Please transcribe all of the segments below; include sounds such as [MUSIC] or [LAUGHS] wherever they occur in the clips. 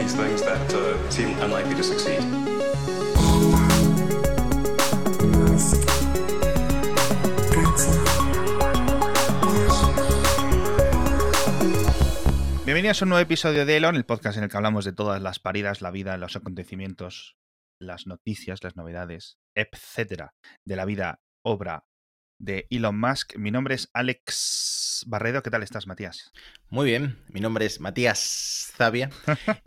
these things that uh, seem unlikely. Bienvenidos a un nuevo episodio de Elon, el podcast en el que hablamos de todas las paridas, la vida, los acontecimientos, las noticias, las novedades, etcétera, de la vida, obra de Elon Musk. Mi nombre es Alex Barredo. ¿Qué tal estás, Matías? Muy bien, mi nombre es Matías Zavia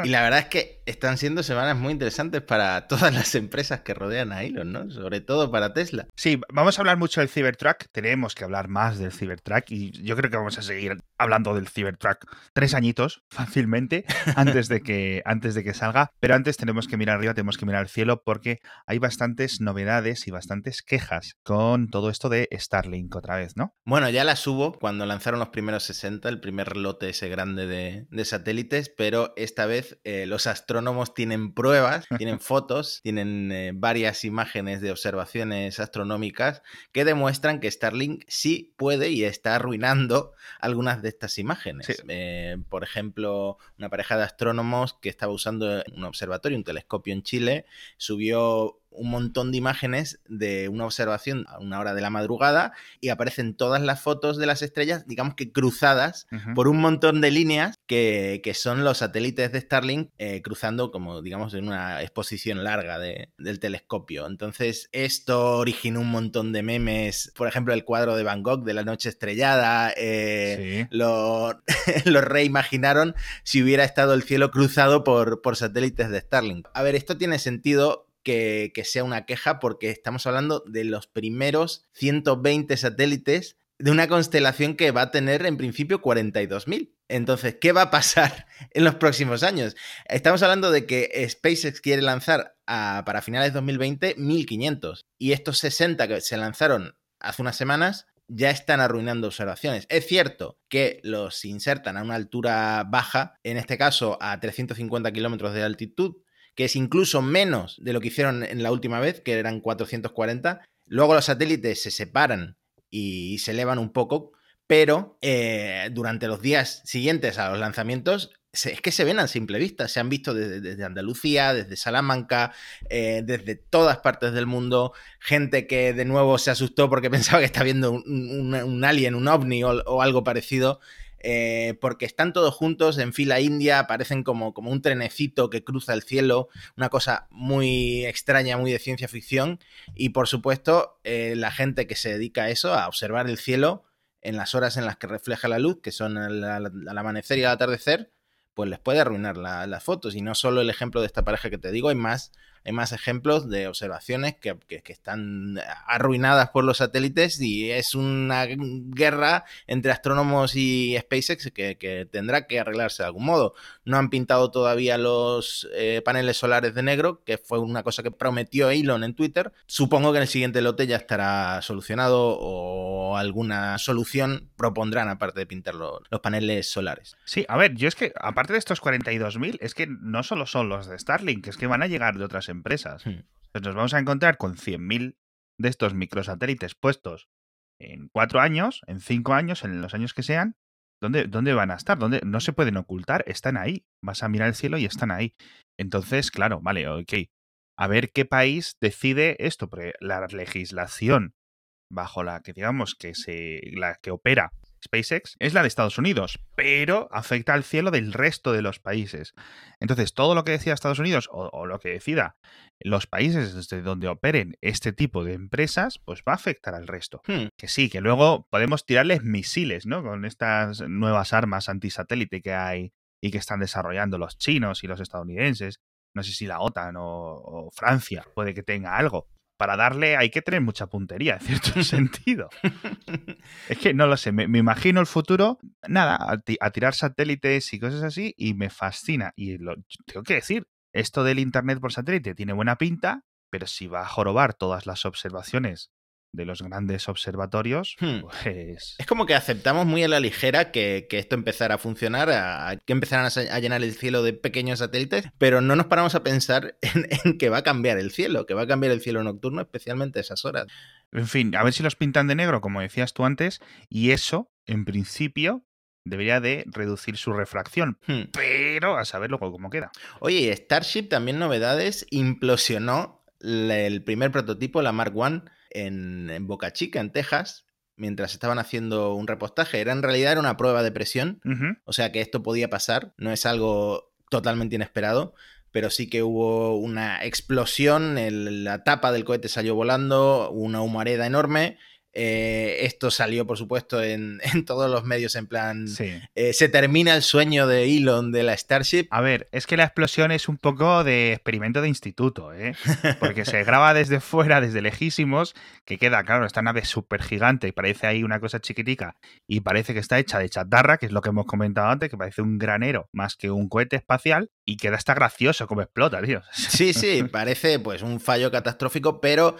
y la verdad es que están siendo semanas muy interesantes para todas las empresas que rodean a Elon, ¿no? Sobre todo para Tesla. Sí, vamos a hablar mucho del Cybertruck, tenemos que hablar más del Cybertruck y yo creo que vamos a seguir hablando del Cybertruck tres añitos fácilmente [LAUGHS] antes de que, antes de que salga, pero antes tenemos que mirar arriba, tenemos que mirar al cielo porque hay bastantes novedades y bastantes quejas con todo esto de Starlink otra vez, ¿no? Bueno, ya las hubo cuando lanzaron los primeros 60, el primer lote ese grande de, satélites, pero esta vez eh, los astrónomos tienen pruebas, [LAUGHS] tienen fotos, tienen eh, varias imágenes de observaciones astronómicas que demuestran que Starlink sí puede y está arruinando algunas de estas imágenes. Eh, por ejemplo, una pareja de astrónomos que estaba usando un observatorio, un telescopio en Chile, subió un montón de imágenes de una observación a una hora de la madrugada y aparecen todas las fotos de las estrellas, digamos que cruzadas por un montón de líneas que, son los satélites de Starlink eh, cruzando como digamos en una exposición larga del telescopio. Entonces esto originó un montón de memes, por ejemplo el cuadro de Van Gogh de la noche estrellada, eh, [LAUGHS] lo, reimaginaron si hubiera estado el cielo cruzado por, por satélites de Starlink. A ver, esto tiene sentido que, sea una queja porque estamos hablando de los primeros 120 satélites de una constelación que va a tener en principio 42.000. Entonces, ¿qué va a pasar [LAUGHS] en los próximos años? Estamos hablando de que SpaceX quiere lanzar para finales de 2020 1.500 y estos 60 que se lanzaron hace unas semanas ya están arruinando observaciones. Es cierto que los insertan a una altura baja, en este caso a 350 kilómetros de altitud, que es incluso menos de lo que hicieron en la última vez, que eran 440. Luego los satélites se separan y se elevan un poco, pero eh, durante los días siguientes a los lanzamientos es que se ven a simple vista, se han visto desde, Andalucía, desde Salamanca, eh, desde todas partes del mundo, gente que de nuevo se asustó porque [LAUGHS] pensaba que estaba viendo un, alien, un ovni o algo parecido, eh, porque están todos juntos en fila india, parecen como, como un trenecito que cruza el cielo, una cosa muy extraña, muy de ciencia ficción, y por supuesto eh, la gente que se dedica a eso, a observar el cielo en las horas en las que refleja la luz, que son al, amanecer y al atardecer, pues les puede arruinar las fotos. Y no solo el ejemplo de esta pareja que te digo, hay más hay más ejemplos de observaciones que, están arruinadas por los satélites y es una guerra entre astrónomos y SpaceX que, tendrá que arreglarse de algún modo. No han pintado todavía los eh, paneles solares de negro, que fue una cosa que prometió Elon en Twitter. Supongo que en el siguiente lote ya estará solucionado o alguna solución propondrán aparte de pintar los, los paneles solares. Sí, a ver, yo es que aparte de estos 42.000, es que no solo son los de Starlink, es que van a llegar de otras empresas. Hmm. Nos vamos a encontrar con 100.000 de estos microsatélites puestos en cuatro años, en cinco años, en los años que sean. ¿Dónde, ¿Dónde van a estar? ¿Dónde? No se pueden ocultar, están ahí. Vas a mirar el cielo y están ahí. Entonces, claro, vale, ok. A ver qué país decide esto, porque la legislación bajo la que digamos que se la que opera SpaceX es la de Estados Unidos, pero afecta al cielo del resto de los países. Entonces, todo lo que decida Estados Unidos o, lo que decida los países desde donde operen este tipo de empresas, pues va a afectar al resto. Hmm. Que sí, que luego podemos tirarles misiles, ¿no? Con estas nuevas armas antisatélite que hay y que están desarrollando los chinos y los estadounidenses. No sé si la OTAN o Francia puede que tenga algo para darle hay que tener mucha puntería, [LAUGHS] en cierto [LAUGHS] sentido. [LAUGHS] es que no lo sé, me, imagino el futuro, nada, a, tirar satélites y cosas así, y me fascina. Y lo, tengo que decir, esto del Internet por satélite tiene buena pinta, pero si va a jorobar todas las observaciones de los grandes observatorios, hmm. pues... Es como que aceptamos muy a la ligera que, esto empezara a funcionar, que empezaran a, llenar el cielo de pequeños satélites, pero no nos paramos a pensar [LAUGHS] en, que va a cambiar el cielo, que va a cambiar el cielo nocturno, especialmente esas horas. En fin, a ver si los pintan de negro, como decías tú antes, y eso, en principio, debería de reducir su refracción. Hmm. Pero a saber luego cómo queda. Oye, Starship también novedades, implosionó el primer prototipo, la Mark I, en, Boca Chica, en Texas, mientras estaban haciendo un repostaje. Era en realidad era una prueba de presión, o sea que esto podía pasar, no es algo totalmente inesperado, pero sí que hubo una explosión, la tapa del cohete salió volando, una humareda enorme eh, esto salió, por supuesto, en, [LAUGHS] todos los medios en plan... Eh, se termina el sueño de Elon de la Starship. A ver, es que la explosión es un poco de experimento de instituto, ¿eh? Porque se [LAUGHS] graba desde fuera, desde lejísimos, que queda, claro, esta nave súper gigante y parece ahí una cosa chiquitica y parece que está hecha de chatarra, que es lo que hemos comentado antes, que parece un granero más que un cohete espacial y queda hasta gracioso como explota, tío. [LAUGHS] Sí, sí, parece pues un fallo catastrófico, pero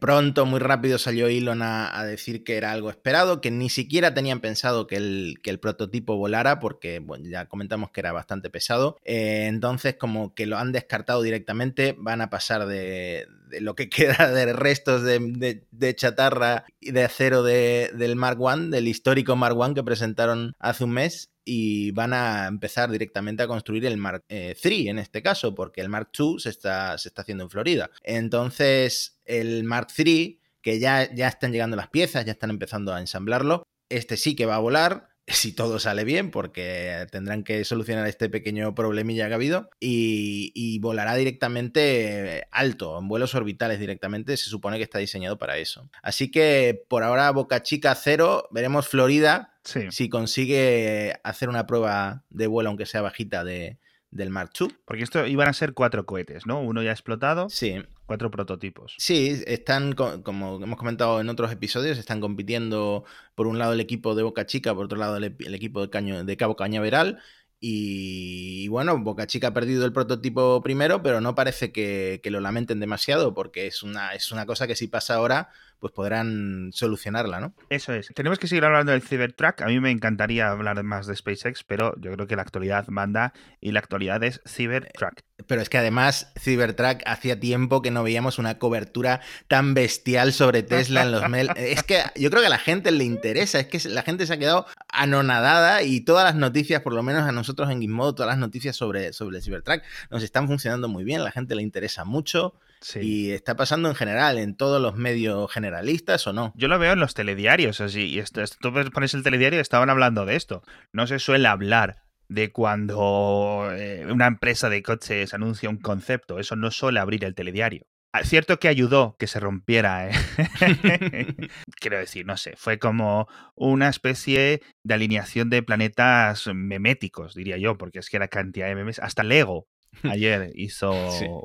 pronto, muy rápido salió Elon a a, decir que era algo esperado, que ni siquiera tenían pensado que el, que el prototipo volara, porque ya comentamos que era bastante pesado. Eh, entonces, como que lo han descartado directamente, van a pasar de, lo que [LAUGHS] queda de restos de, chatarra y de acero del Mark I, del histórico Mark I que presentaron hace un mes, y van a empezar directamente a construir el Mark III eh, en este caso, porque el Mark II se está, se está haciendo en Florida. Entonces, el Mark III que ya, ya están llegando las piezas, ya están empezando a ensamblarlo. Este sí que va a volar, [LAUGHS] si todo sale bien, porque tendrán que solucionar este pequeño problemilla que ha habido, y, volará directamente alto, en vuelos orbitales directamente, se supone que está diseñado para eso. Así que por ahora Boca Chica cero, veremos Florida si consigue hacer una prueba de vuelo, aunque sea bajita, de, del Mark II. Porque esto iban a ser cuatro cohetes, ¿no? Uno ya explotado. Sí. Cuatro prototipos. Sí, están, como hemos comentado en otros episodios, están compitiendo por un lado el equipo de Boca Chica, por otro lado el, equipo de, Caño, de Cabo Cañaveral. Y, bueno, Boca Chica ha perdido el prototipo primero, pero no parece que, que, lo lamenten demasiado, porque es una, es una cosa que si pasa ahora, pues podrán solucionarla, ¿no? Eso es. Tenemos que seguir hablando del Cybertruck. A mí me encantaría hablar más de SpaceX, pero yo creo que la actualidad manda y la actualidad es Cybertruck. Pero es que además Cybertruck hacía tiempo que no veíamos una cobertura tan bestial sobre Tesla en los [LAUGHS] mails. Es que yo creo que a la gente le interesa, es que la gente se ha quedado anonadada y todas las noticias, por lo menos a nosotros en Gizmodo, todas las noticias sobre, sobre el Cybertruck nos están funcionando muy bien, la gente le interesa mucho. Y está pasando en general, en todos los medios generalistas o no. Yo lo veo en los telediarios, así, y esto, tú pones el telediario y estaban hablando de esto. No se suele hablar de cuando eh, una empresa de coches anuncia un concepto, eso no suele abrir el telediario. Ah, cierto que ayudó que se rompiera, ¿eh? [LAUGHS] quiero decir, no sé, fue como una especie de alineación de planetas meméticos, diría yo, porque es que la cantidad de memes, hasta Lego [LAUGHS] ayer hizo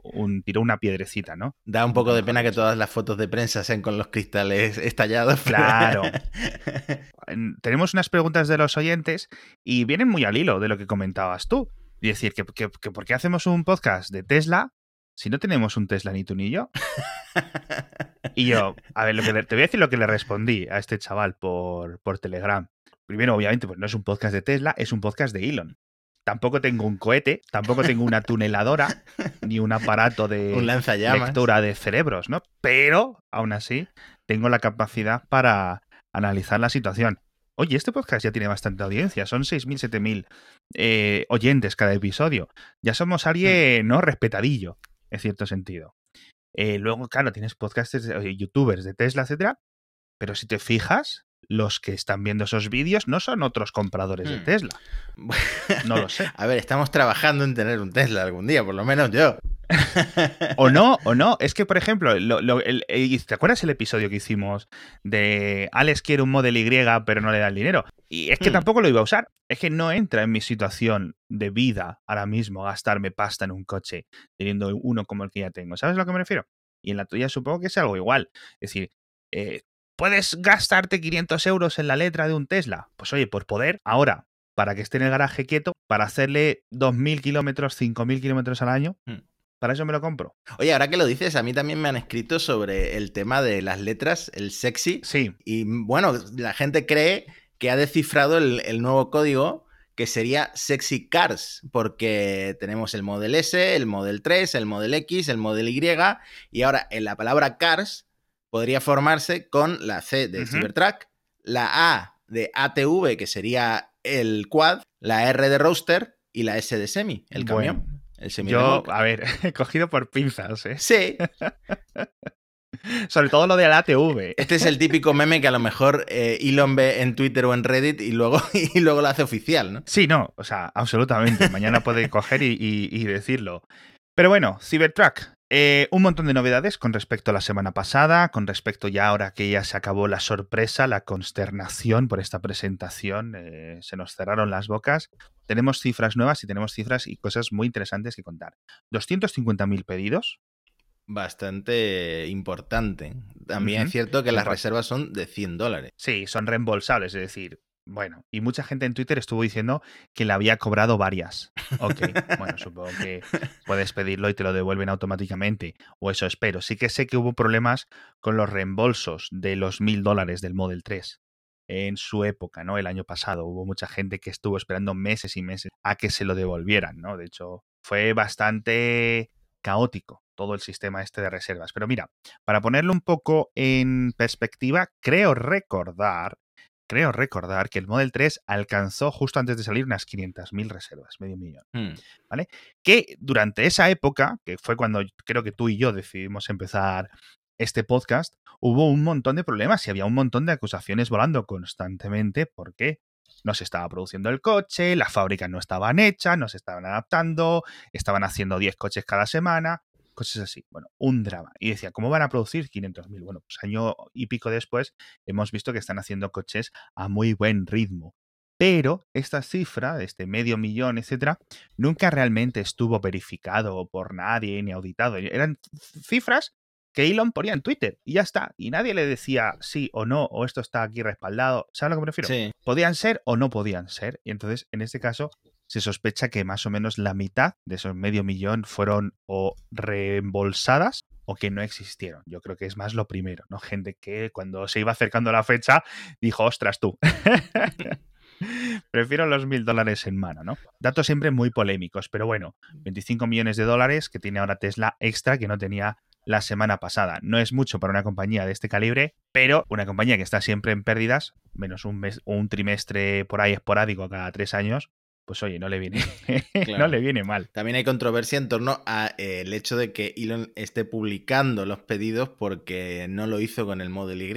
un tiró una piedrecita, ¿no? Da un poco de pena que todas las fotos de prensa sean con los cristales estallados. Claro. [LAUGHS] Tenemos unas preguntas de los oyentes y vienen muy al hilo de lo que comentabas tú. Y decir, que, ¿por qué hacemos un podcast de Tesla si no tenemos un Tesla ni tú ni yo? y yo, a ver, lo que te voy a decir lo que le respondí a este chaval por, por Telegram. Primero, obviamente, pues no es un podcast de Tesla, es un podcast de Elon tampoco tengo un cohete, tampoco tengo una tuneladora, [LAUGHS] ni un aparato de lectura de cerebros, ¿no? Pero, aún así, tengo la capacidad para analizar la situación. Oye, este podcast ya tiene bastante audiencia, son 6.000, 7.000 eh, oyentes cada episodio. Ya somos alguien. ¿no? Respetadillo, en cierto sentido. Eh, luego, claro, tienes podcasters, youtubers de Tesla, etcétera. Pero si te fijas, los que están viendo esos vídeos no son otros compradores de hmm. Tesla. [LAUGHS] No lo sé. A ver, estamos trabajando en tener un Tesla algún día, por lo menos yo. [LAUGHS] o no, o no. Es que, por ejemplo, ¿te acuerdas el episodio que hicimos de Alex quiere un Model Y pero no le da el dinero? Y es que hmm. tampoco lo iba a usar. Es que no entra en mi situación de vida ahora mismo gastarme pasta en un coche teniendo uno como el que ya tengo. ¿Sabes a lo que me refiero? Y en la tuya supongo que es algo igual. Es decir, eh, ¿Puedes gastarte 500 euros en la letra de un Tesla? Pues oye, por poder, ahora, para que esté en el garaje quieto, para hacerle 2.000 kilómetros, 5.000 kilómetros al año, hmm. para eso me lo compro. Oye, ahora que lo dices, a mí también me han escrito sobre el tema de las letras, el sexy. Sí. Y bueno, la gente cree que ha descifrado el, nuevo código que sería Sexy Cars, porque tenemos el Model S, el Model 3, el Model X, el Model Y, y ahora en la palabra Cars podría formarse con la C de Cybertruck, la A de ATV, que sería el quad, la R de roaster y la S de semi, el camión. El semi Yo, a ver, [LAUGHS] he cogido por pinzas, ¿eh? Sí, [LAUGHS] Sobre todo lo de la ATV. este es el típico meme que a lo mejor eh, Elon ve en Twitter o en Reddit y luego, [LAUGHS] y luego lo hace oficial, ¿no? Sí, no, o sea, absolutamente. Mañana puede coger y, y- y decirlo. Pero bueno, Cybertruck. Eh, un montón de novedades con respecto a la semana pasada, con respecto ya ahora que ya se acabó la sorpresa, la consternación por esta presentación, eh, se nos cerraron las bocas. Tenemos cifras nuevas y tenemos cifras y cosas muy interesantes que contar. 250.000 pedidos, Bastante importante. También es cierto que las reservas son de 100 dólares. Sí, son reembolsables, es decir, bueno, y mucha gente en Twitter estuvo diciendo que le había cobrado varias. Ok, bueno, supongo que [LAUGHS] puedes pedirlo y te lo devuelven automáticamente, o eso espero. Sí que sé que hubo problemas con los reembolsos de los mil dólares del Model 3 en su época, ¿no? El año pasado hubo mucha gente que estuvo esperando meses y meses a que se lo devolvieran, ¿no? De hecho, fue bastante caótico todo el sistema este de reservas. Pero mira, para ponerlo un poco en perspectiva, creo recordar, creo recordar que el Model 3 alcanzó justo antes de salir unas 500.000 reservas, medio millón. Hmm. Que durante esa época, que fue cuando creo que tú y yo decidimos empezar este podcast, hubo un montón de problemas y había un montón de acusaciones volando constantemente porque no se estaba produciendo el coche, las fábricas no estaban hechas, no se estaban adaptando, estaban haciendo 10 coches cada semana, cosas así. Bueno, un drama. Y decía, ¿cómo van a producir 500.000? Bueno, pues año y pico después hemos visto que están haciendo coches a muy buen ritmo. Pero esta cifra, de este medio millón, etcétera, nunca realmente estuvo verificado por nadie ni auditado. Eran cifras que Elon ponía en Twitter y ya está. Y nadie le decía sí o no, o esto está aquí respaldado. ¿Sabes a lo que me refiero? Sí. podían ser o no podían ser. Y entonces, en este caso, se sospecha que más o menos la mitad de esos medio millón fueron o reembolsadas o que no existieron. Yo creo que es más lo primero, ¿no? Gente que cuando se iba acercando la fecha dijo, ostras tú. [LAUGHS] Prefiero los mil dólares en mano, ¿no? Datos siempre muy polémicos, pero bueno, 25 millones de dólares que tiene ahora Tesla extra que no tenía la semana pasada. No es mucho para una compañía de este calibre, pero una compañía que está siempre en pérdidas, menos un mes o un trimestre por ahí esporádico cada tres años, pues oye, no le viene, [LAUGHS] no le viene mal. También hay controversia en torno al hecho de que Elon esté publicando los pedidos porque no lo hizo con el Model Y.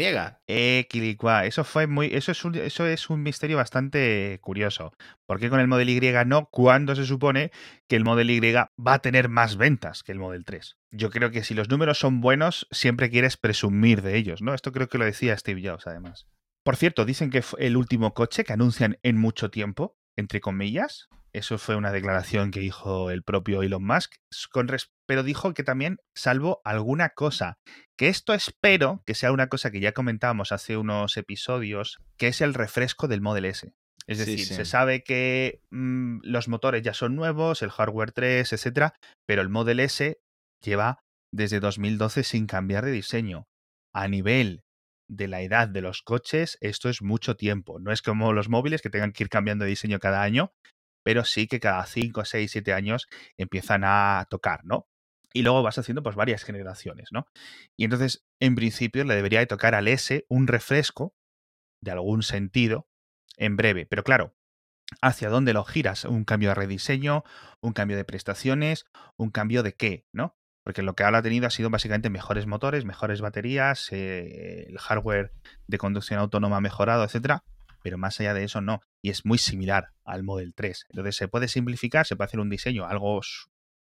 Eh, Quilicua, eso fue muy, eso es un, eso es un misterio bastante curioso. ¿Por qué con el Model Y no? Cuando se supone que el Model Y va a tener más ventas que el Model 3. Yo creo que si los números son buenos, siempre quieres presumir de ellos, ¿no? Esto creo que lo decía Steve Jobs, además. Por cierto, dicen que fue el último coche que anuncian en mucho tiempo, entre comillas. Eso fue una declaración que dijo el propio Elon Musk. Con pero dijo que también, salvo alguna cosa, que esto espero que sea una cosa que ya comentábamos hace unos episodios, que es el refresco del Model S. Es decir, sí. se sabe que mm, los motores ya son nuevos, el hardware 3, etcétera, pero el Model S lleva desde 2012 sin cambiar de diseño. A nivel de la edad de los coches, esto es mucho tiempo. No es como los móviles que tengan que ir cambiando de diseño cada año, pero sí que cada 5, 6, 7 años empiezan a tocar, ¿no? Y luego vas haciendo pues varias generaciones, ¿no? Y entonces, en principio, le debería de tocar al S un refresco de algún sentido en breve. Pero claro, ¿hacia dónde lo giras? ¿Un cambio de rediseño? ¿Un cambio de prestaciones? ¿Un cambio de qué? ¿No? Porque lo que ahora ha tenido ha sido básicamente mejores motores, mejores baterías, eh, el hardware de conducción autónoma mejorado, etcétera. Pero más allá de eso, no. Y es muy similar al Model 3. Entonces se puede simplificar, se puede hacer un diseño algo,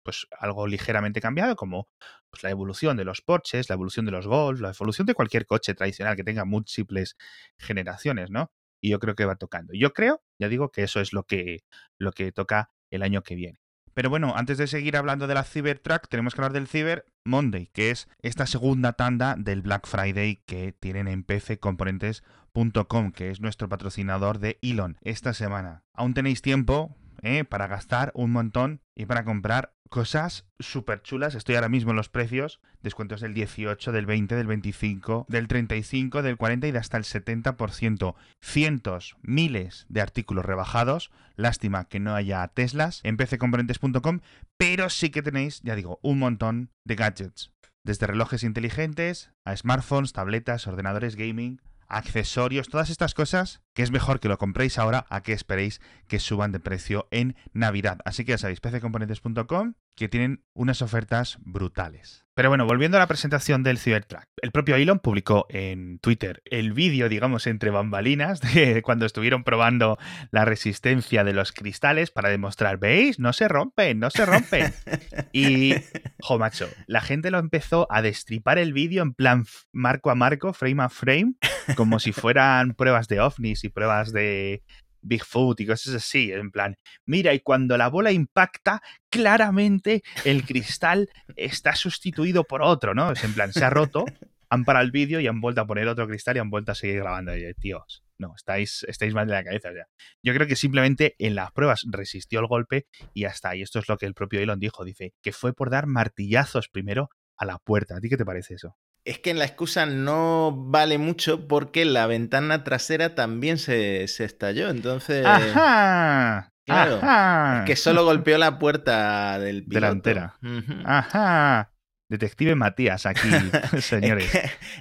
pues, algo ligeramente cambiado, como pues, la evolución de los Porsches, la evolución de los Golf, la evolución de cualquier coche tradicional que tenga múltiples generaciones, ¿no? Y yo creo que va tocando. Yo creo, ya digo, que eso es lo que, lo que toca el año que viene. Pero bueno, antes de seguir hablando de la Cybertruck, tenemos que hablar del Cyber Monday, que es esta segunda tanda del Black Friday que tienen en pccomponentes.com, que es nuestro patrocinador de Elon esta semana. Aún tenéis tiempo ¿eh? para gastar un montón y para comprar cosas súper chulas. Estoy ahora mismo en los precios. Descuentos del 18, del 20, del 25, del 35, del 40 y de hasta el 70%. Cientos, miles de artículos rebajados. Lástima que no haya Teslas en pccomponentes.com, pero sí que tenéis, ya digo, un montón de gadgets. Desde relojes inteligentes a smartphones, tabletas, ordenadores gaming, accesorios, todas estas cosas, que es mejor que lo compréis ahora a que esperéis que suban de precio en Navidad. Así que ya sabéis, pccomponentes.com, que tienen unas ofertas brutales. Pero bueno, volviendo a la presentación del Cybertruck, el propio Elon publicó en Twitter el vídeo, digamos, entre bambalinas [LAUGHS] de cuando estuvieron probando la resistencia de los cristales para demostrar, ¿veis? No se rompen, no se rompen. Y, jo, macho, la gente lo empezó a destripar el vídeo en plan marco a marco, frame a frame, como si fueran pruebas de ovnis y pruebas de, Bigfoot y cosas así, en plan, mira, y cuando la bola impacta, claramente el cristal está sustituido por otro, ¿no? Es en plan, se ha roto, han parado el vídeo y han vuelto a poner otro cristal y han vuelto a seguir grabando. Y, no, estáis, estáis mal de la cabeza. ya. Yo creo que simplemente en las pruebas resistió el golpe y hasta ahí. Esto es lo que el propio Elon dijo. Dice que fue por dar martillazos primero a la puerta. ¿A ti qué te parece eso? Es que en la excusa no vale mucho porque la ventana trasera también se, estalló. Entonces. ¡Ajá! Claro. Es que solo golpeó la puerta del piloto. Delantera. Ajá. Detective Matías aquí, [LAUGHS] señores.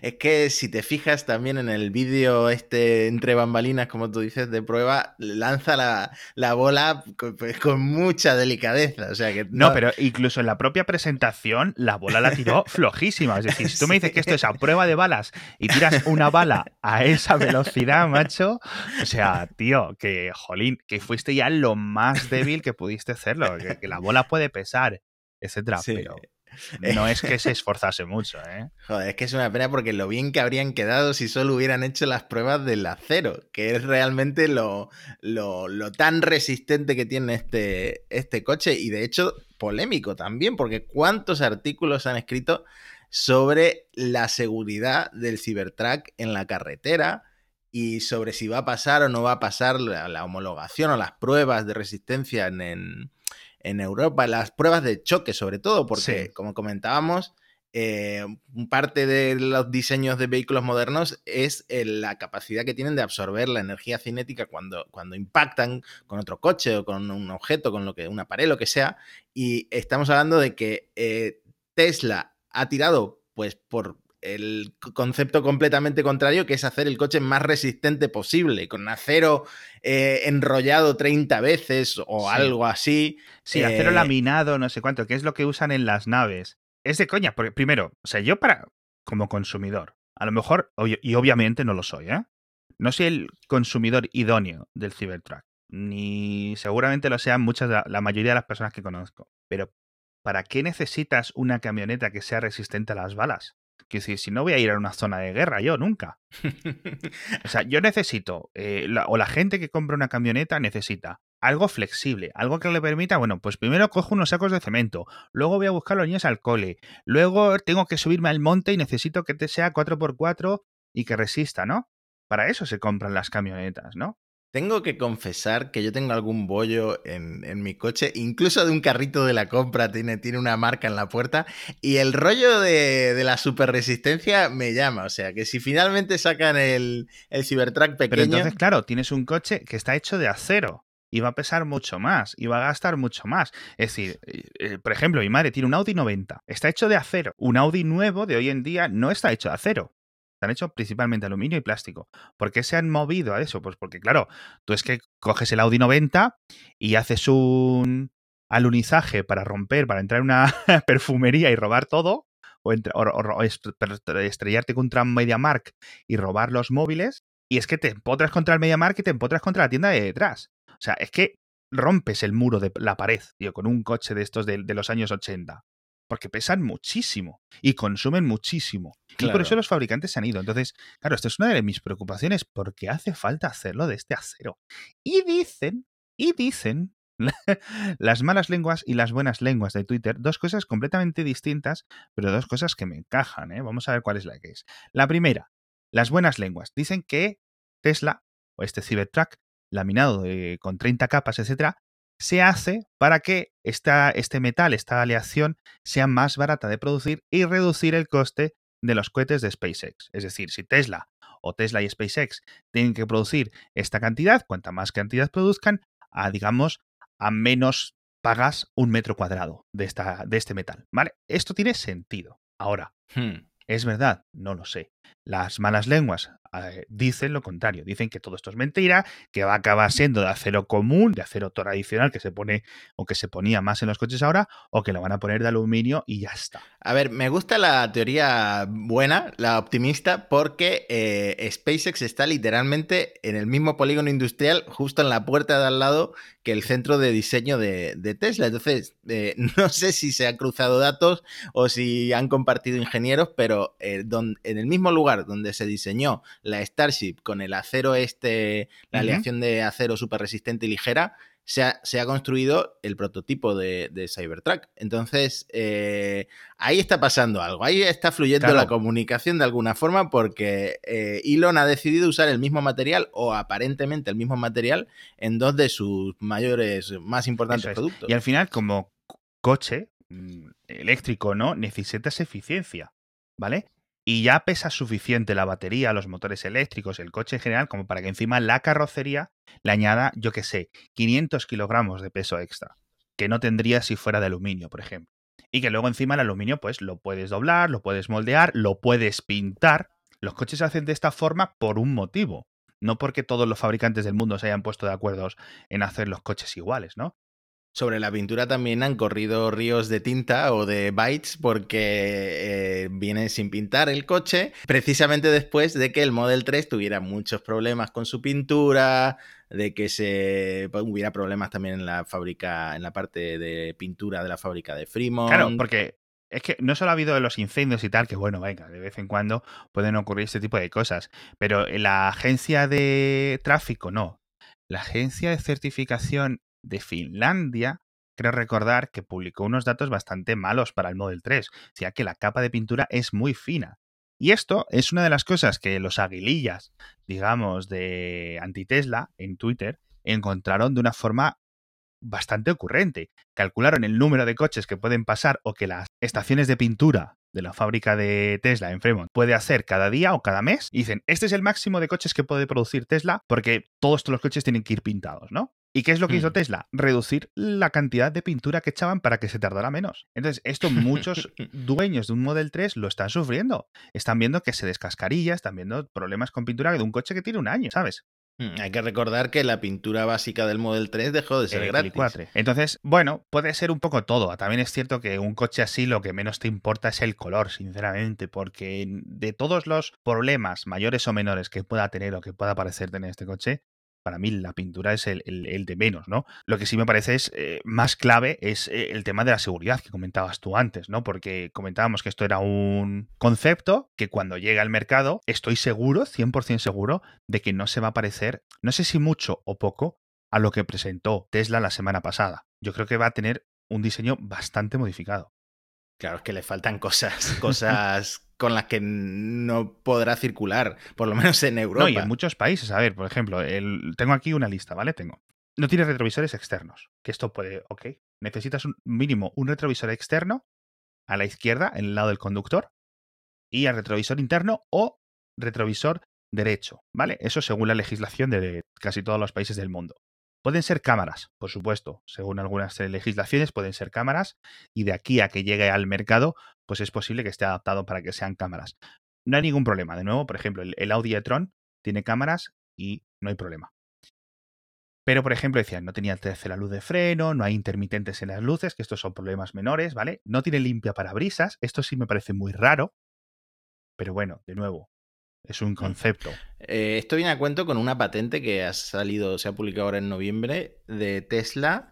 Es que, si te fijas también en el vídeo este entre bambalinas, como tú dices, de prueba, lanza la, bola pues, con, mucha delicadeza. O sea que no... pero incluso en la propia presentación, la bola la tiró [LAUGHS] flojísima. Es decir, si tú me dices que esto es a prueba de balas y tiras una bala a esa velocidad, macho, o sea, tío, que jolín, que fuiste ya lo más débil que pudiste hacerlo, que, la bola puede pesar, etcétera. Pero no es que [LAUGHS] se esforzase mucho, ¿eh? Joder, es que es una pena porque lo bien que habrían quedado si solo hubieran hecho las pruebas del acero, que es realmente lo, lo, tan resistente que tiene este, este coche y de hecho polémico también, porque cuántos artículos han escrito sobre la seguridad del Cybertruck en la carretera y sobre si va a pasar o no va a pasar la, homologación o las pruebas de resistencia en en Europa, las pruebas de choque sobre todo, porque como comentábamos, eh, parte de los diseños de vehículos modernos es eh, la capacidad que tienen de absorber la energía cinética cuando, cuando impactan con otro coche o con un objeto, con lo que, una pared, lo que sea. Y estamos hablando de que eh, Tesla ha tirado pues por el concepto completamente contrario, que es hacer el coche más resistente posible, con acero eh, enrollado 30 veces o algo así. Sí, acero eh, laminado, no sé cuánto, que es lo que usan en las naves. Es de coña, porque primero, o sea, yo para, como consumidor, a lo mejor, y obviamente no lo soy, ¿eh? No soy el consumidor idóneo del Cybertruck, ni seguramente lo sean muchas, la mayoría de las personas que conozco, pero ¿para qué necesitas una camioneta que sea resistente a las balas? Que si, si no voy a ir a una zona de guerra, yo nunca. [LAUGHS] o sea, yo necesito, eh, o la gente que compra una camioneta necesita algo flexible, algo que le permita, bueno, pues primero cojo unos sacos de cemento, luego voy a buscar los niños al cole, luego tengo que subirme al monte y necesito que te sea 4x4 y que resista, ¿no? Para eso se compran las camionetas, ¿no? Tengo que confesar que yo tengo algún bollo en, mi coche, incluso de un carrito de la compra, tiene, tiene una marca en la puerta, y el rollo de, la super resistencia me llama. O sea, que si finalmente sacan el, el Cybertruck pequeño. Pero entonces, claro, tienes un coche que está hecho de acero y va a pesar mucho más y va a gastar mucho más. Es decir, eh, eh, por ejemplo, mi madre tiene un Audi 90, está hecho de acero. Un Audi nuevo de hoy en día no está hecho de acero. Están hechos principalmente aluminio y plástico. ¿Por qué se han movido a eso? Pues porque, claro, tú es que coges el Audi 90 y haces un alunizaje para romper, para entrar en una [LAUGHS] perfumería y robar todo, o, estrellarte contra un MediaMark y robar los móviles, y es que te empotras contra el MediaMark y te empotras contra la tienda de detrás. O sea, es que rompes el muro de la pared, tío, con un coche de estos de, de los años 80 porque pesan muchísimo y consumen muchísimo. Y por eso los fabricantes se han ido. Entonces, claro, esto es una de mis preocupaciones, porque hace falta hacerlo de este acero. Y dicen, y dicen [LAUGHS] las malas lenguas y las buenas lenguas de Twitter, dos cosas completamente distintas, pero dos cosas que me encajan. ¿eh? Vamos a ver cuál es la que es. La primera, las buenas lenguas. Dicen que Tesla, o este Cybertruck, laminado con 30 capas, etcétera, se hace para que esta, este metal, esta aleación, sea más barata de producir y reducir el coste de los cohetes de SpaceX. Es decir, si Tesla o Tesla y SpaceX tienen que producir esta cantidad, cuanta más cantidad produzcan, a, digamos, a menos pagas un metro cuadrado de, esta, de este metal. ¿Vale? Esto tiene sentido. Ahora, hmm. ¿es verdad? No lo sé. Las malas lenguas eh, dicen lo contrario, dicen que todo esto es mentira, que va a acabar siendo de acero común, de acero tradicional que se pone o que se ponía más en los coches ahora, o que lo van a poner de aluminio y ya está. A ver, me gusta la teoría buena, la optimista, porque eh, SpaceX está literalmente en el mismo polígono industrial, justo en la puerta de al lado que el centro de diseño de, Tesla. Entonces, eh, [LAUGHS] no sé si se han cruzado datos o si han compartido ingenieros, pero en el mismo lugar donde se diseñó la Starship con el acero este, la aleación de acero súper resistente y ligera, se ha, construido el prototipo de, Cybertruck. Entonces, eh, ahí está pasando algo, ahí está fluyendo la comunicación de alguna forma porque eh, Elon ha decidido usar el mismo material o aparentemente el mismo material en dos de sus mayores, más importantes productos. Y al final, como coche mm, eléctrico, ¿no? Necesitas eficiencia, ¿vale? Y ya pesa suficiente la batería, los motores eléctricos, el coche en general, como para que encima la carrocería le añada, yo qué sé, 500 kilogramos de peso extra, que no tendría si fuera de aluminio, por ejemplo. Y que luego encima el aluminio, pues lo puedes doblar, lo puedes moldear, lo puedes pintar. Los coches se hacen de esta forma por un motivo, no porque todos los fabricantes del mundo se hayan puesto de acuerdo en hacer los coches iguales, ¿no? Sobre la pintura también han corrido ríos de tinta o de bytes porque eh, viene sin pintar el coche, precisamente después de que el Model 3 tuviera muchos problemas con su pintura, de que se pues, hubiera problemas también en la fábrica, en la parte de pintura de la fábrica de Fremont. Claro, porque es que no solo ha habido los incendios y tal, que bueno, venga, de vez en cuando pueden ocurrir este tipo de cosas, pero la agencia de tráfico no. La agencia de certificación de Finlandia, creo recordar que publicó unos datos bastante malos para el Model 3, decía que la capa de pintura es muy fina. Y esto es una de las cosas que los aguilillas, digamos, de anti-Tesla en Twitter encontraron de una forma bastante ocurrente. Calcularon el número de coches que pueden pasar o que las estaciones de pintura de la fábrica de Tesla en Fremont puede hacer cada día o cada mes. Y dicen, este es el máximo de coches que puede producir Tesla porque todos los coches tienen que ir pintados, ¿no? ¿Y qué es lo que hizo mm. Tesla? Reducir la cantidad de pintura que echaban para que se tardara menos. Entonces, esto muchos [LAUGHS] dueños de un Model 3 lo están sufriendo. Están viendo que se descascarilla, están viendo problemas con pintura de un coche que tiene un año, ¿sabes? Mm, hay que recordar que la pintura básica del Model 3 dejó de ser gratis. Entonces, bueno, puede ser un poco todo. También es cierto que un coche así lo que menos te importa es el color, sinceramente, porque de todos los problemas mayores o menores que pueda tener o que pueda parecer tener este coche, para mí la pintura es el, de menos, ¿no? Lo que sí me parece es eh, más clave es eh, el tema de la seguridad que comentabas tú antes, ¿no? Porque comentábamos que esto era un concepto que cuando llega al mercado estoy seguro, 100% seguro, de que no se va a parecer, no sé si mucho o poco, a lo que presentó Tesla la semana pasada. Yo creo que va a tener un diseño bastante modificado. Claro, es que le faltan cosas, [LAUGHS] cosas con las que no podrá circular, por lo menos en Europa. No, y en muchos países. A ver, por ejemplo, el, tengo aquí una lista, ¿vale? Tengo. No tiene retrovisores externos. Que esto puede. Ok. Necesitas un mínimo un retrovisor externo a la izquierda, en el lado del conductor, y al retrovisor interno o retrovisor derecho, ¿vale? Eso según la legislación de casi todos los países del mundo. Pueden ser cámaras, por supuesto, según algunas eh, legislaciones pueden ser cámaras y de aquí a que llegue al mercado, pues es posible que esté adaptado para que sean cámaras. No hay ningún problema, de nuevo, por ejemplo, el, Audi e-tron tiene cámaras y no hay problema. Pero, por ejemplo, decían, no tenía tercera luz de freno, no hay intermitentes en las luces, que estos son problemas menores, ¿vale? No tiene limpia parabrisas, esto sí me parece muy raro. Pero bueno, de nuevo, es un concepto. Eh, esto viene a cuento con una patente que ha salido, se ha publicado ahora en noviembre, de Tesla,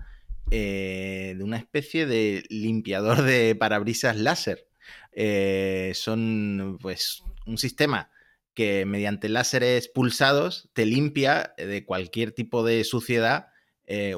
eh, de una especie de limpiador de parabrisas láser. Eh, son, pues, un sistema que mediante láseres pulsados te limpia de cualquier tipo de suciedad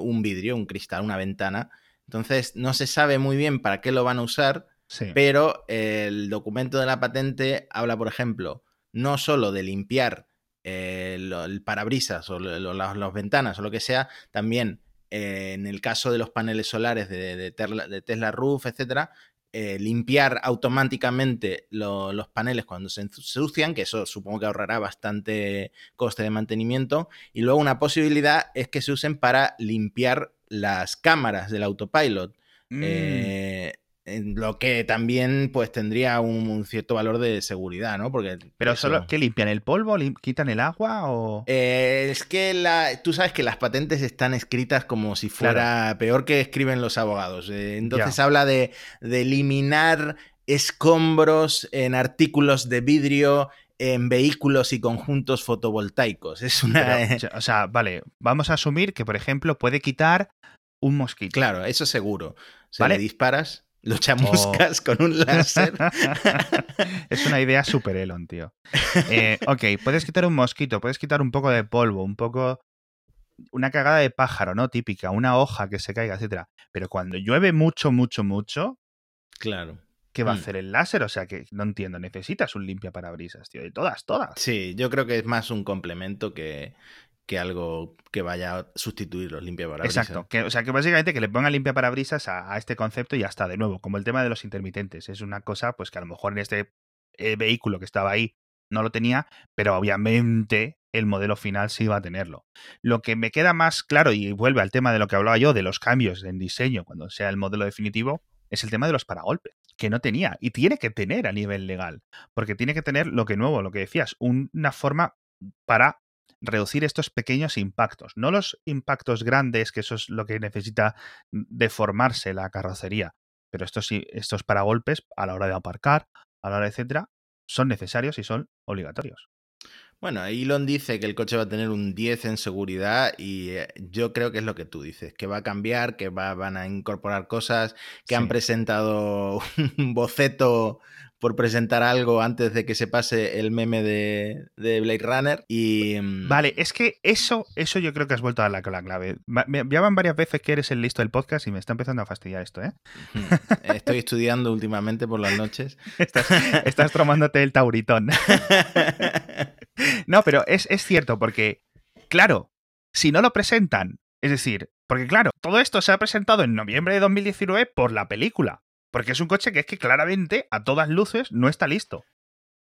un vidrio, un cristal, una ventana. Entonces, no se sabe muy bien para qué lo van a usar, pero el documento de la patente habla, por ejemplo, no solo de limpiar eh, el parabrisas o las ventanas o lo que sea, también eh, en el caso de los paneles solares de, Tesla, Roof, etcétera, eh, limpiar automáticamente los paneles cuando se ensucian, que eso supongo que ahorrará bastante coste de mantenimiento. Y luego una posibilidad es que se usen para limpiar las cámaras del autopilot. Mm. Lo que también pues tendría un, cierto valor de seguridad, ¿no? Porque pero solo que limpian el polvo, quitan el agua o eh, es que la, tú sabes que las patentes están escritas como si fuera peor que escriben los abogados. Eh, entonces habla de, de eliminar escombros en artículos de vidrio en vehículos y conjuntos fotovoltaicos. Es una. [LAUGHS] o sea, vale, vamos a asumir que, por ejemplo, puede quitar un mosquito. Claro, eso seguro. Si le disparas, lo chamuscas con un láser. [LAUGHS] es una idea super Elon, tío. Eh, [LAUGHS] ok, puedes quitar un mosquito, puedes quitar un poco de polvo, un poco. Una cagada de pájaro, ¿no? Típica, una hoja que se caiga, etcétera. Pero cuando llueve mucho, mucho, mucho. Claro. ¿Qué va a mm. hacer el láser? O sea que no entiendo, necesitas un limpia parabrisas, tío, de todas, todas. Sí, yo creo que es más un complemento que, que algo que vaya a sustituir los limpiaparabrisas. Exacto. O sea, que básicamente que le ponga limpia parabrisas a, este concepto y ya está, de nuevo, como el tema de los intermitentes. Es una cosa, pues que a lo mejor en este eh, vehículo que estaba ahí no lo tenía, pero obviamente el modelo final sí va a tenerlo. Lo que me queda más claro, y vuelve al tema de lo que hablaba yo, de los cambios en diseño cuando sea el modelo definitivo, es el tema de los paragolpes, que no tenía y tiene que tener a nivel legal, porque tiene que tener lo que nuevo, lo que decías, una forma para reducir estos pequeños impactos, no los impactos grandes, que eso es lo que necesita deformarse la carrocería, pero estos, estos paragolpes a la hora de aparcar, a la hora de etcétera, son necesarios y son obligatorios. Bueno, Elon dice que el coche va a tener un 10 en seguridad y eh, yo creo que es lo que tú dices, que va a cambiar, que van a incorporar cosas, que han presentado [LAUGHS] un boceto por presentar algo antes de que se pase el meme de, Blade Runner. Y. Mm, vale, es que eso, eso yo creo que has vuelto a la, la clave. Me llaman varias veces que eres el listo del podcast y me está empezando a fastidiar esto, ¿eh? Estoy estudiando últimamente por las noches. [LAUGHS] estás, estás tromándote el tauritón. no, pero es, es cierto, porque, claro, si no lo presentan, es decir, porque claro, todo esto se ha presentado en noviembre de 2019 por la película. Porque es un coche que es que claramente, a todas luces, no está listo.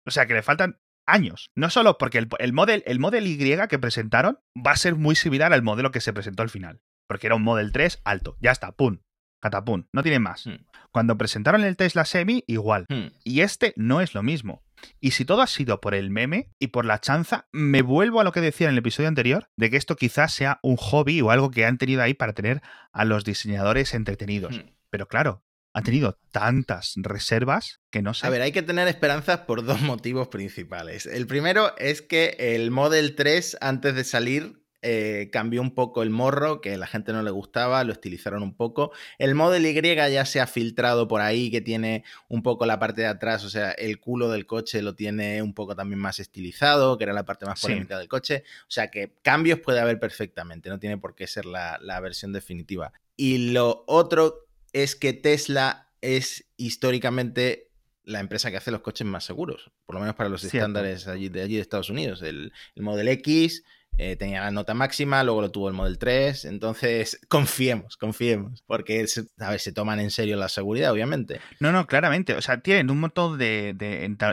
O sea, que le faltan años. No solo porque el, el, model, el Model Y que presentaron va a ser muy similar al modelo que se presentó al final. Porque era un Model 3 alto. Ya está, pum. Catapum. No tiene más. Hmm. Cuando presentaron el Tesla Semi, igual. Hmm. Y este no es lo mismo. Y si todo ha sido por el meme y por la chanza, me vuelvo a lo que decía en el episodio anterior, de que esto quizás sea un hobby o algo que han tenido ahí para tener a los diseñadores entretenidos. Hmm. Pero claro, ha tenido tantas reservas que no sé. A ver, hay que tener esperanzas por dos motivos principales. El primero es que el Model 3, antes de salir, eh, cambió un poco el morro, que a la gente no le gustaba, lo estilizaron un poco. El Model Y ya se ha filtrado por ahí, que tiene un poco la parte de atrás, o sea, el culo del coche lo tiene un poco también más estilizado, que era la parte más polémica del coche. O sea, que cambios puede haber perfectamente, no tiene por qué ser la, la versión definitiva. Y lo otro es que Tesla es históricamente la empresa que hace los coches más seguros, por lo menos para los estándares allí, de allí de Estados Unidos. El, el Model X eh, tenía la nota máxima, luego lo tuvo el Model 3, entonces [LAUGHS] confiemos, confiemos, porque a ver, se toman en serio la seguridad, obviamente. No, no, claramente, o sea, tienen un montón de,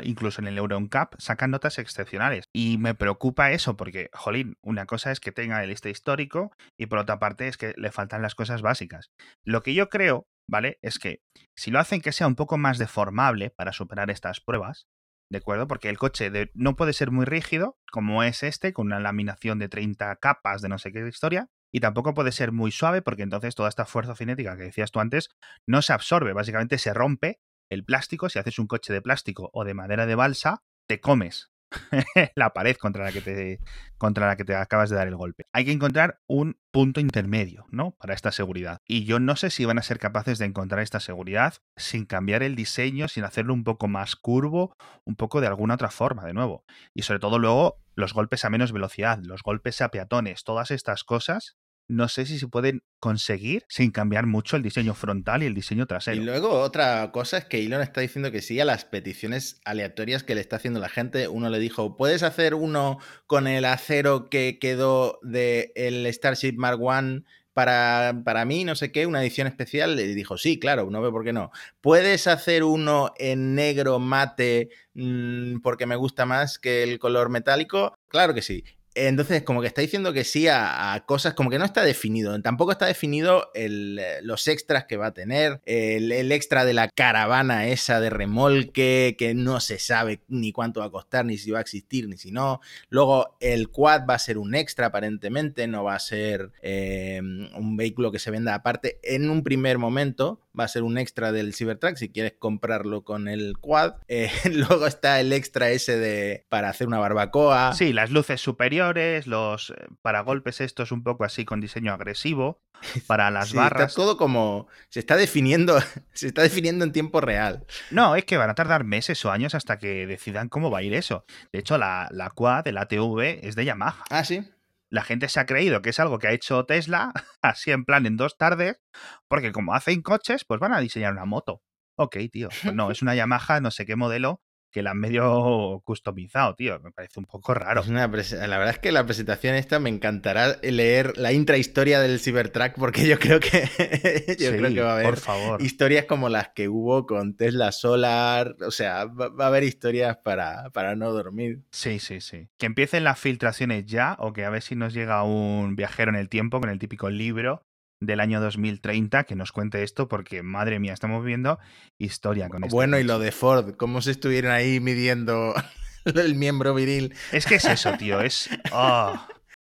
incluso en el Euro NCAP, sacan notas excepcionales y me preocupa eso porque, jolín, una cosa es que tenga el lista histórico y por otra parte es que le faltan las cosas básicas. Lo que yo creo ¿vale? Es que si lo hacen que sea un poco más deformable para superar estas pruebas, ¿de acuerdo? Porque el coche no puede ser muy rígido, como es este, con una laminación de 30 capas de no sé qué historia, y tampoco puede ser muy suave, porque entonces toda esta fuerza cinética que decías tú antes no se absorbe, básicamente se rompe el plástico, si haces un coche de plástico o de madera de balsa, te comes [LAUGHS] la pared contra la que te contra la que te acabas de dar el golpe. Hay que encontrar un punto intermedio, ¿no? Para esta seguridad. Y yo no sé si van a ser capaces de encontrar esta seguridad sin cambiar el diseño, sin hacerlo un poco más curvo, un poco de alguna otra forma, de nuevo. Y sobre todo luego los golpes a menos velocidad, los golpes a peatones, todas estas cosas no sé si se pueden conseguir sin cambiar mucho el diseño frontal y el diseño trasero. Y luego otra cosa es que Elon está diciendo que sí a las peticiones aleatorias que le está haciendo la gente. Uno le dijo, ¿puedes hacer uno con el acero que quedó del el Starship Mark I para, para, mí, no sé qué, una edición especial. Le dijo, sí, claro, no veo por qué no. ¿Puedes hacer uno en negro mate mm, porque me gusta más que el color metálico? Claro que sí. Entonces, como que está diciendo que sí a, cosas, como que no está definido. Tampoco está definido eh, los extras que va a tener, el, extra de la caravana esa de remolque, que no se sabe ni cuánto va a costar, ni si va a existir, ni si no. Luego, el quad va a ser un extra, aparentemente, no va a ser eh, un vehículo que se venda aparte. En un primer momento, va a ser un extra del Cybertruck si quieres comprarlo con el quad. [LAUGHS] Eh, luego está el extra ese de para hacer una barbacoa. Sí, las luces superiores, los eh, paragolpes estos un poco así con diseño agresivo [LAUGHS] para las barras. Está todo como se está definiendo, [LAUGHS] se está definiendo en tiempo real. No, es que van a tardar meses o años hasta que decidan cómo va a ir eso. De hecho, la, la quad, el ATV, es de Yamaha. Ah, sí la gente se ha creído que es algo que ha hecho Tesla, [LAUGHS] así en plan en dos tardes, porque como hacen coches, pues van a diseñar una moto. Ok, tío. Pues no, es [LAUGHS] una Yamaha, no sé qué modelo, que la han medio customizado, tío. Me parece un poco raro. la verdad es que la presentación esta me encantará leer la intrahistoria del Cybertruck porque yo creo que [LAUGHS] yo creo que va a haber historias como las que hubo con Tesla Solar. O sea, va, a haber historias para, para no dormir. Sí, sí, sí. Que empiecen las filtraciones ya o que a ver si nos llega un viajero en el tiempo con el típico libro del año 2030 que nos cuente esto, porque madre mía, estamos viendo historia con esto. Bueno, y lo de Ford, cómo se estuvieron ahí midiendo [LAUGHS] el miembro viril. Es que es eso, [LAUGHS] tío, es... Oh,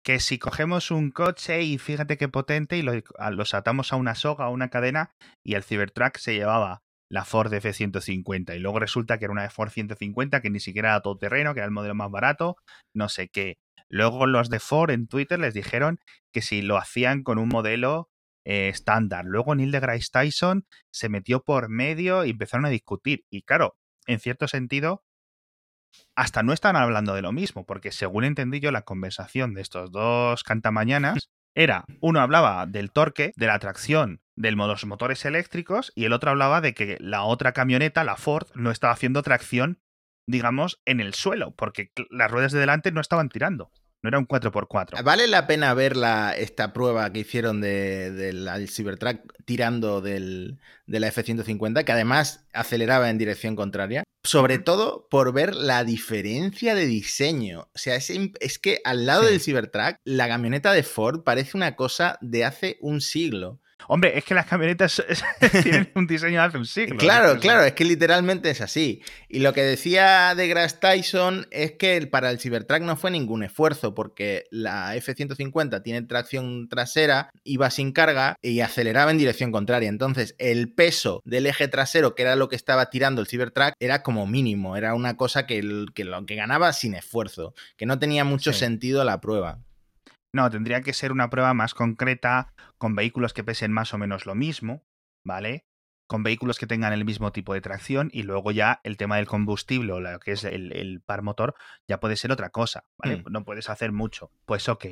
que si cogemos un coche y fíjate qué potente y los atamos a una soga, a una cadena, y el Cybertruck se llevaba la Ford F-150 y luego resulta que era una Ford 150 que ni siquiera era todoterreno, que era el modelo más barato, no sé qué. Luego los de Ford en Twitter les dijeron que si lo hacían con un modelo eh, estándar. Luego Neil deGrasse Tyson se metió por medio y empezaron a discutir. Y claro, en cierto sentido, hasta no están hablando de lo mismo, porque según entendí yo, la conversación de estos dos cantamañanas [LAUGHS] era, uno hablaba del torque, de la tracción de los motores eléctricos, y el otro hablaba de que la otra camioneta, la Ford, no estaba haciendo tracción, digamos, en el suelo, porque las ruedas de delante no estaban tirando. No era un 4x4. ¿Vale la pena ver esta prueba que hicieron del de, Cybertruck tirando del, de la F-150, que además aceleraba en dirección contraria? Sobre todo por ver la diferencia de diseño. O sea, es, es que al lado del Cybertruck, la camioneta de Ford parece una cosa de hace un siglo. Hombre, es que las camionetas [LAUGHS] tienen un diseño de hace un siglo. Claro, claro, es que literalmente es así. Y lo que decía de Grass Tyson es que para el Cybertruck no fue ningún esfuerzo, porque la F-150 tiene tracción trasera, iba sin carga y aceleraba en dirección contraria. Entonces, el peso del eje trasero, que era lo que estaba tirando el Cybertruck, era como mínimo, era una cosa que, lo que ganaba sin esfuerzo, que no tenía mucho sentido la prueba. No, tendría que ser una prueba más concreta, con vehículos que pesen más o menos lo mismo, ¿vale? Con vehículos que tengan el mismo tipo de tracción y luego ya el tema del combustible o lo que es el, par motor ya puede ser otra cosa, ¿vale? Mm. No puedes hacer mucho. Pues ok.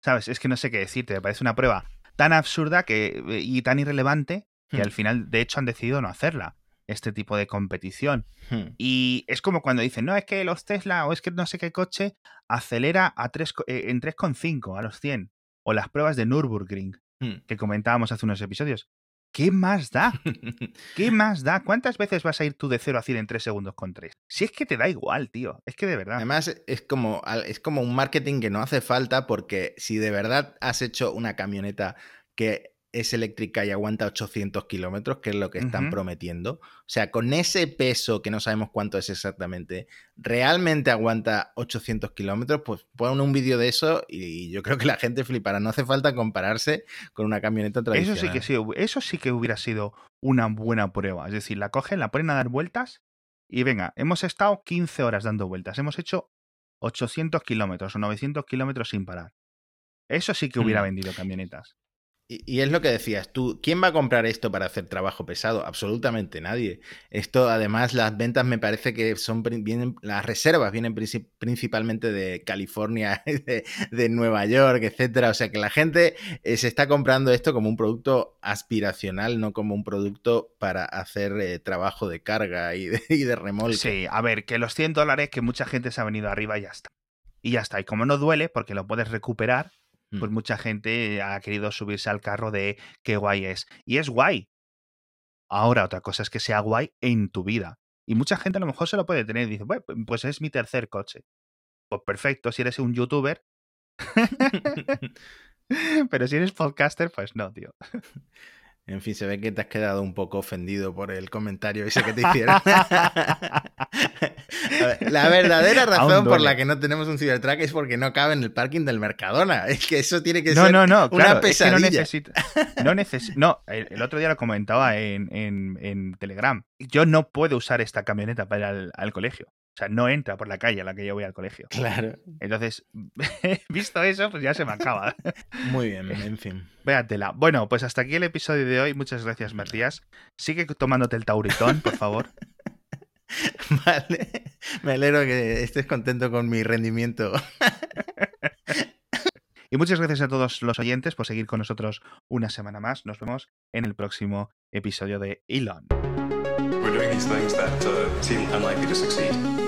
¿Sabes? Es que no sé qué decirte. Me parece una prueba tan absurda que, y tan irrelevante que al mm. final, de hecho, han decidido no hacerla este tipo de competición. Hmm. Y es como cuando dicen, no, es que los Tesla o es que no sé qué coche acelera a 3, eh, en 3,5 a los 100. O las pruebas de Nürburgring, hmm. que comentábamos hace unos episodios. ¿Qué más da? [LAUGHS] ¿Qué más da? ¿Cuántas veces vas a ir tú de 0 a 100 en 3 segundos con 3? Si es que te da igual, tío. Es que de verdad. Además, es como, es como un marketing que no hace falta porque si de verdad has hecho una camioneta que es eléctrica y aguanta 800 kilómetros, que es lo que están prometiendo. O sea, con ese peso que no sabemos cuánto es exactamente, realmente aguanta 800 kilómetros, pues pon un vídeo de eso y yo creo que la gente flipará. No hace falta compararse con una camioneta tradicional. Eso sí que sí, eso sí que hubiera sido una buena prueba. Es decir, la cogen, la ponen a dar vueltas y venga, hemos estado 15 horas dando vueltas, hemos hecho 800 kilómetros o 900 kilómetros sin parar. Eso sí que hubiera mm. vendido camionetas. Y, es lo que decías tú, ¿quién va a comprar esto para hacer trabajo pesado? Absolutamente nadie. Esto, además, las ventas me parece que son vienen, las reservas vienen principalmente de California, [LAUGHS] de, Nueva York, etcétera. O sea que la gente eh, se está comprando esto como un producto aspiracional, no como un producto para hacer eh, trabajo de carga y de, y de remolque. Sí, a ver, que los 100 dólares que mucha gente se ha venido arriba y ya está. Y ya está. Y como no duele, porque lo puedes recuperar, pues mm. mucha gente ha querido subirse al carro de qué guay es. Y es guay. Ahora, otra cosa es que sea guay en tu vida. Y mucha gente a lo mejor se lo puede tener y dice, pues es mi tercer coche. Pues perfecto, si eres un youtuber, [LAUGHS] [LAUGHS] Pero si eres podcaster, pues no, tío. [LAUGHS] En fin, se ve que te has quedado un poco ofendido por el comentario ese que te hicieron. [LAUGHS] la verdadera razón por la que no tenemos un Cybertruck es porque no cabe en el parking del Mercadona. [LAUGHS] Es que eso tiene que no, ser no, no, una pesadilla. no necesito. No, no el, otro día lo comentaba en, en, Telegram. Yo no puedo usar esta camioneta para ir al colegio. O sea, no entra por la calle a la que yo voy al colegio. Claro. Entonces, [LAUGHS] visto eso, pues ya se me acaba. Muy bien, [LAUGHS] en fin. Véatela. Bueno, pues hasta aquí el episodio de hoy. Muchas gracias, Matías. Sigue tomándote el tauritón, por favor. [LAUGHS] Vale. Me alegro que estés contento con mi rendimiento. Y muchas gracias a todos los oyentes por seguir con nosotros una semana más. Nos vemos en el próximo episodio de Elon. We're doing these things that uh, seem unlikely to succeed.